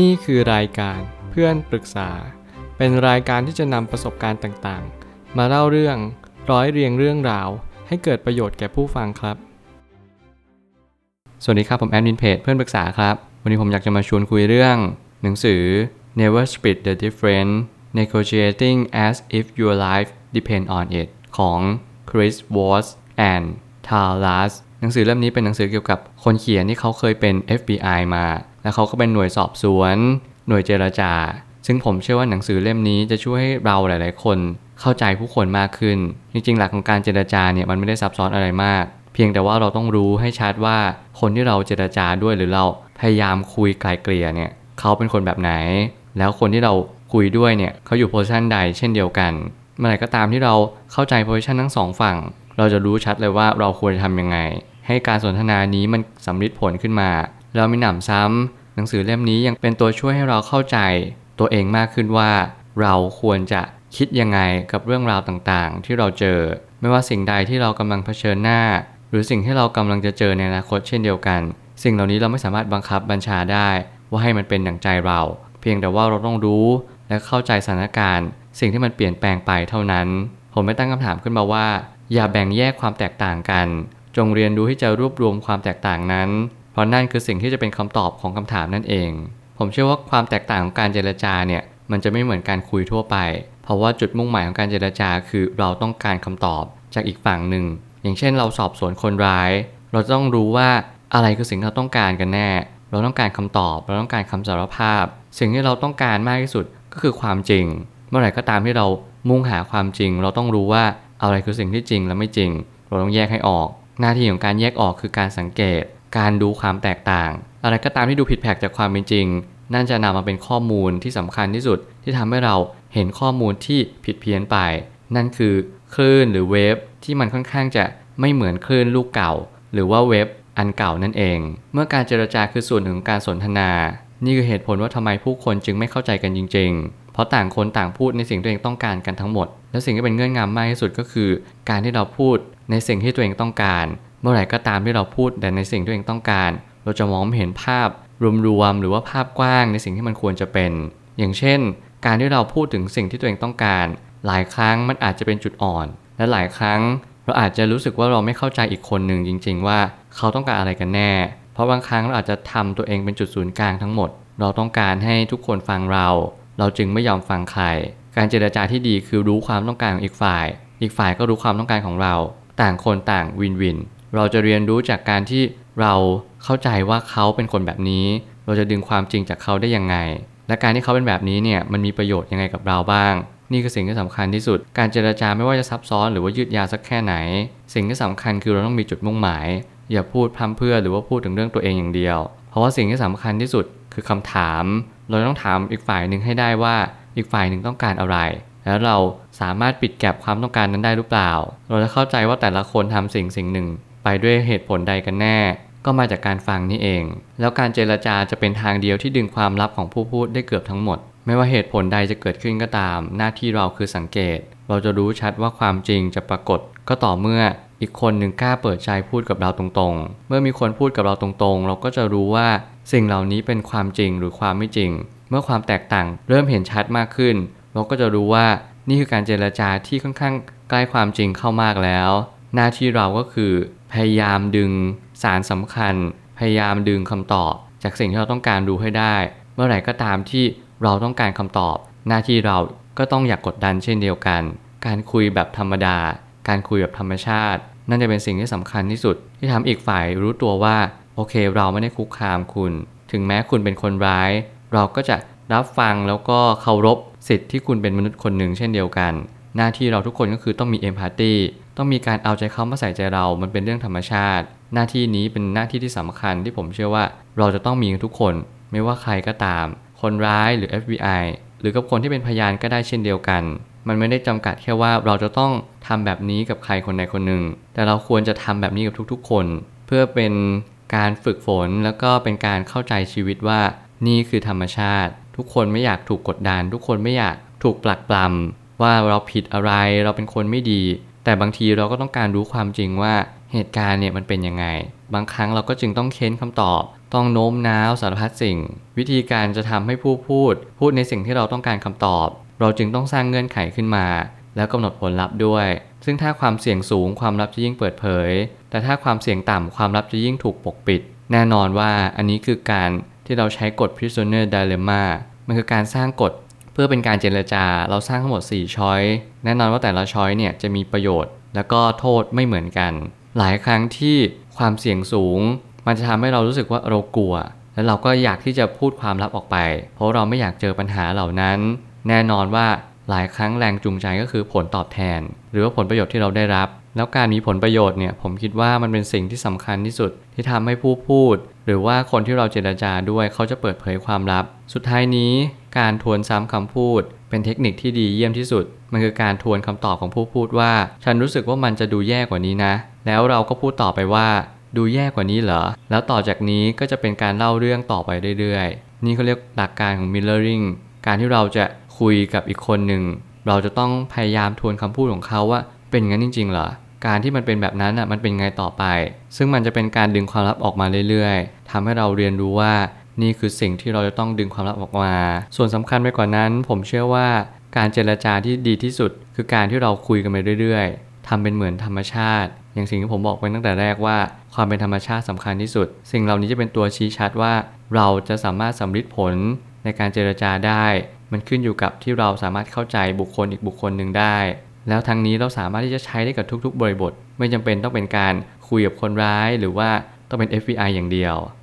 นี่คือรายการเพื่อนปรึกษา เป็นรายการที่จะนำประสบการณ์ต่างๆ มาเล่าเรื่องร้อยเรียงเรื่องราว ให้เกิดประโยชน์แก่ผู้ฟังครับ สวัสดีครับ ผมแอดมินเพจเพื่อนปรึกษาครับ วันนี้ผมอยากจะมาชวนคุยเรื่อง หนังสือ Never Split the Difference Negotiating as if your life depend on it ของ Chris Voss and Talas หนังสือเล่มนี้เป็นหนังสือเกี่ยวกับคนเขียนที่เขาเคยเป็น FBI มา แล้วเขาก็เป็นหน่วยสอบสวน หน่วยเจรจา ซึ่งผมเชื่อว่าหนังสือเล่มนี้จะช่วยให้เราหลาย ๆ คนเข้าใจผู้คนมากขึ้น จริง ๆ หลักของการเจรจาเนี่ยมันไม่ได้ซับซ้อนอะไรมาก เพียงแต่ว่าเราต้องรู้ให้ชัดว่าคนที่เราเจรจาด้วยหรือเราพยายามคุยไกลเกลี่ยเนี่ยเขาเป็นคนแบบไหน แล้วคนที่เราคุยด้วยเนี่ยเขาอยู่โพสชันใดเช่นเดียวกัน เมื่อไหร่ก็ตามที่เราเข้าใจโพสชันทั้งสองฝั่ง เราจะรู้ชัดเลยว่าเราควรจะทำยังไง ให้การสนทนานี้มันสำลิดผลขึ้นมาแล้วมีหนำซ้ำ หนังสือเล่มนี้ยังเป็นตัวช่วยให้เราเข้าใจ ตัวเองมากขึ้นว่า เราควรจะคิดยังไงกับเรื่องราวต่างๆ ที่เราเจอ ไม่ว่าสิ่งใดที่เรากำลังเผชิญหน้า หรือสิ่งที่เรากำลังจะเจอในอนาคตเช่นเดียวกัน สิ่งเหล่านี้เราไม่สามารถบังคับบัญชาได้ ว่าให้มันเป็นดั่งใจเรา เพียงแต่ว่าเราต้องรู้ และเข้าใจสถานการณ์ สิ่งที่มันเปลี่ยนแปลงไปเท่านั้น ผมไม่ตั้งคำถามขึ้นมาว่า อย่าแบ่งแยกความแตกต่างกัน จงเรียนรู้ที่จะรวบรวมความแตกต่างนั้น เพราะนั่นคือสิ่งที่จะเป็นคำตอบของคำถามนั่นเอง ผมเชื่อว่าความแตกต่างของการเจรจาเนี่ยมันจะไม่เหมือนการคุยทั่วไป เพราะว่าจุดมุ่งหมายของการเจรจาคือเราต้องการคำตอบจากอีกฝั่งหนึ่ง อย่างเช่นเราสอบสวนคนร้าย เราต้องรู้ว่าอะไรคือสิ่งที่เราต้องการกันแน่ เราต้องการคำตอบ เราต้องการคำสารภาพ สิ่งที่เราต้องการมากที่สุดก็คือความจริง เมื่อไหร่ก็ตามที่เรามุ่งหาความจริง เราต้องรู้ว่าอะไรคือสิ่งที่จริงและไม่จริง เราต้องแยกให้ออก หน้าที่ของการแยกออกคือการสังเกต การดูความแตกต่าง อะไรก็ตามที่ดูผิดแผกจากความเป็นจริง นั่นจะนำมาเป็นข้อมูลที่สำคัญที่สุด ที่ทำให้เราเห็นข้อมูลที่ผิดเพี้ยนไป นั่นคือคลื่นหรือเวฟที่มันค่อนข้างจะไม่เหมือนคลื่นลูกเก่า หรือว่าเว็บอันเก่านั่นเอง เมื่อการเจรจาคือส่วนหนึ่งของการสนทนา นี่คือเหตุผลว่าทำไมผู้คนจึงไม่เข้าใจกันจริง ๆ เพราะต่างคนต่างพูดในสิ่งที่ตัวเองต้องการกันทั้งหมด และสิ่งที่เป็นเงื่อนงำมากที่สุดก็คือ การที่เราพูดในสิ่งที่ตัวเองต้องการ เมื่อไหร่ก็ตามที่เราพูดแต่ในสิ่งที่ตัวเองต้องการ เราจะมองไม่เห็นภาพรวมๆหรือว่าภาพกว้างในสิ่งที่มันควรจะเป็น อย่างเช่น การที่เราพูดถึงสิ่งที่ตัวเองต้องการ หลายครั้งมันอาจจะเป็นจุดอ่อน และหลายครั้ง เราอาจจะรู้สึกว่าเราไม่เข้าใจอีกคนหนึ่งจริง ๆ ว่าเขาต้องการอะไรกันแน่ เพราะบางครั้งเราอาจจะทำตัวเองเป็นจุดศูนย์กลางทั้งหมด เราต้องการให้ทุกคนฟังเรา เราจึงไม่ยอมฟังใคร การเจรจาที่ดีคือรู้ความต้องการของอีกฝ่าย อีกฝ่ายก็รู้ความต้องการของเรา ต่างคนต่างวินวิน เราจะเรียนรู้จากการที่เราเข้าใจว่าเขาเป็นคนแบบนี้ เราจะดึงความจริงจากเขาได้ยังไง และการที่เขาเป็นแบบนี้เนี่ยมันมีประโยชน์ยังไงกับเราบ้าง นี่คือสิ่งที่สำคัญที่สุด การเจรจาไม่ว่าจะซับซ้อนหรือว่ายืดยาวสักแค่ไหน สิ่งที่สำคัญคือเราต้องมีจุดมุ่งหมาย อย่าพูดพร่ำเพื่อหรือว่าพูดถึงเรื่องตัวเองอย่างเดียว เพราะว่าสิ่งที่สำคัญที่สุดคือคำถาม เราต้องถามอีกฝ่ายหนึ่งให้ได้ว่าอีกฝ่ายหนึ่งต้องการอะไร แล้วเราสามารถปิดแก็บความต้องการนั้นได้หรือเปล่า เราจะเข้าใจว่าแต่ละคนทำสิ่งสิ่งหนึ่ง ไปด้วยเหตุผลใดกันแน่ ก็มาจากการฟังนี่เอง แล้วการเจรจาจะเป็นทางเดียวที่ดึงความลับของผู้พูดได้เกือบทั้งหมด ไม่ว่าเหตุผลใดจะเกิดขึ้นก็ตาม หน้าที่เราคือสังเกต เราจะรู้ชัดว่าความจริงจะปรากฏ ก็ต่อเมื่ออีกคนหนึ่งกล้าเปิดใจพูดกับเราตรงๆ เมื่อมีคนพูดกับเราตรงๆ เราก็จะรู้ว่าสิ่งเหล่านี้เป็นความจริงหรือความไม่จริง เมื่อความแตกต่างเริ่มเห็นชัดมากขึ้น เราก็จะรู้ว่านี่คือการเจรจาที่ค่อนข้างใกล้ความจริงเข้ามากแล้ว หน้าที่เราก็คือ พยายามดึงสารสำคัญ พยายามดึงคำตอบ จากสิ่งที่เราต้องการรู้ให้ได้ เมื่อไหร่ก็ตามที่เราต้องการคำตอบ หน้าที่เราก็ต้องอยากกดดันเช่นเดียวกัน การคุยแบบธรรมดา การคุยแบบธรรมชาติ นั่นจะเป็นสิ่งที่สำคัญที่สุด ที่ทำอีกฝ่ายรู้ตัวว่า โอเค เราไม่ได้คุกคามคุณ ถึงแม้คุณเป็นคนร้าย เราก็จะรับฟังแล้วก็เคารพสิทธิ์ที่คุณเป็นมนุษย์คนหนึ่งเช่นเดียวกัน หน้าที่เราทุกคนก็คือต้องมีเอมพัตตี ต้องมีการเอาใจเขามาใส่ใจเรา มันเป็นเรื่องธรรมชาติ หน้าที่นี้เป็นหน้าที่ที่สำคัญที่ผมเชื่อว่าเราจะต้องมีทุกคน ไม่ว่าใครก็ตาม คนร้ายหรือ FBI หรือกับคนที่เป็นพยานก็ได้เช่นเดียวกัน มันไม่ได้จำกัดแค่ว่าเราจะต้องทำแบบนี้กับใครคนใดคนหนึ่ง แต่เราควรจะทำแบบนี้กับทุกๆ คน เพื่อเป็นการฝึกฝนแล้วก็เป็นการเข้าใจชีวิตว่านี่คือธรรมชาติ ทุกคนไม่อยากถูกกดดัน ทุกคนไม่อยากถูกปลักปลำว่าเราผิดอะไรเราเป็นคนไม่ดี แต่บางทีเราก็ต้องการรู้ความจริงว่าเหตุการณ์เนี่ยมันเป็นยังไง บางครั้งเราก็จึงต้องเค้นคำตอบ ต้องโน้มน้าวสารพัดสิ่ง วิธีการจะทำให้ผู้พูด พูดในสิ่งที่เราต้องการคำตอบ เราจึงต้องสร้างเงื่อนไขขึ้นมา แล้วกำหนดผลลัพธ์ด้วย ซึ่งถ้าความเสี่ยงสูงความลับจะยิ่งเปิดเผย แต่ถ้าความเสี่ยงต่ำความลับจะยิ่งถูกปกปิด แน่นอนว่าอันนี้คือการที่เราใช้กฎ prisoner dilemma มันคือการสร้างกฎ เพื่อเป็นการเจรจาเราสร้างทั้งหมด 4 ช้อย แน่นอนว่าแต่ละช้อยเนี่ยจะมีประโยชน์ แล้วก็โทษไม่เหมือนกัน หลายครั้งที่ความเสี่ยงสูง มันจะทำให้เรารู้สึกว่าเรากลัว แล้วเราก็อยากที่จะพูดความลับออกไป เพราะเราไม่อยากเจอปัญหาเหล่านั้น แน่นอนว่าหลายครั้งแรงจูงใจก็คือผลตอบแทน หรือว่าผลประโยชน์ที่เราได้รับ แล้วการมีผลประโยชน์เนี่ยผมคิดว่ามันเป็นสิ่งที่สำคัญที่สุดที่ทำให้ผู้พูด หรือว่าคนที่เราเจรจาด้วยเขาจะเปิดเผยความลับ สุดท้ายนี้ การทวนซ้ำคำพูด เป็นเทคนิคที่ดีเยี่ยมที่สุด มันคือการทวนคำตอบของผู้พูดว่า ฉันรู้สึกว่ามันจะดูแย่กว่านี้นะ แล้วเราก็พูดต่อไปว่า ดูแย่กว่านี้เหรอ แล้วต่อจากนี้ก็จะเป็นการเล่าเรื่องต่อไปเรื่อยๆ นี่เขาเรียกหลักการของ mirroring การที่เราจะคุยกับอีกคนหนึ่ง เราจะต้องพยายามทวนคำพูดของเขาว่า เป็นงั้นจริงๆเหรอการที่มันเป็นแบบนั้นอะมันเป็นไงต่อไป ซึ่งมันจะเป็นการดึงความลับออกมาเรื่อยๆทำให้เราเรียนรู้ว่า นี่คือสิ่งที่เราจะต้องดึงความลับออกมา ส่วนสำคัญไปกว่านั้น ผมเชื่อว่าการเจรจาที่ดีที่สุด คือการที่เราคุยกันไปเรื่อยๆทำเป็นเหมือนธรรมชาติ อย่างสิ่งที่ผมบอกไปตั้งแต่แรกว่า ความเป็นธรรมชาติสำคัญที่สุด สิ่งเหล่านี้จะเป็นตัวชี้ชัดว่า เราจะสามารถสำลิดผลในการเจรจาได้ มันขึ้นอยู่กับที่เราสามารถเข้าใจบุคคลอีกบุคคลหนึ่งได้ แล้วทั้งนี้เราสามารถที่จะใช้ได้กับทุก ๆ บริบท ไม่จำเป็นต้องเป็นการคุยกับคนร้าย หรือว่าต้องเป็น FBI อย่างเดียว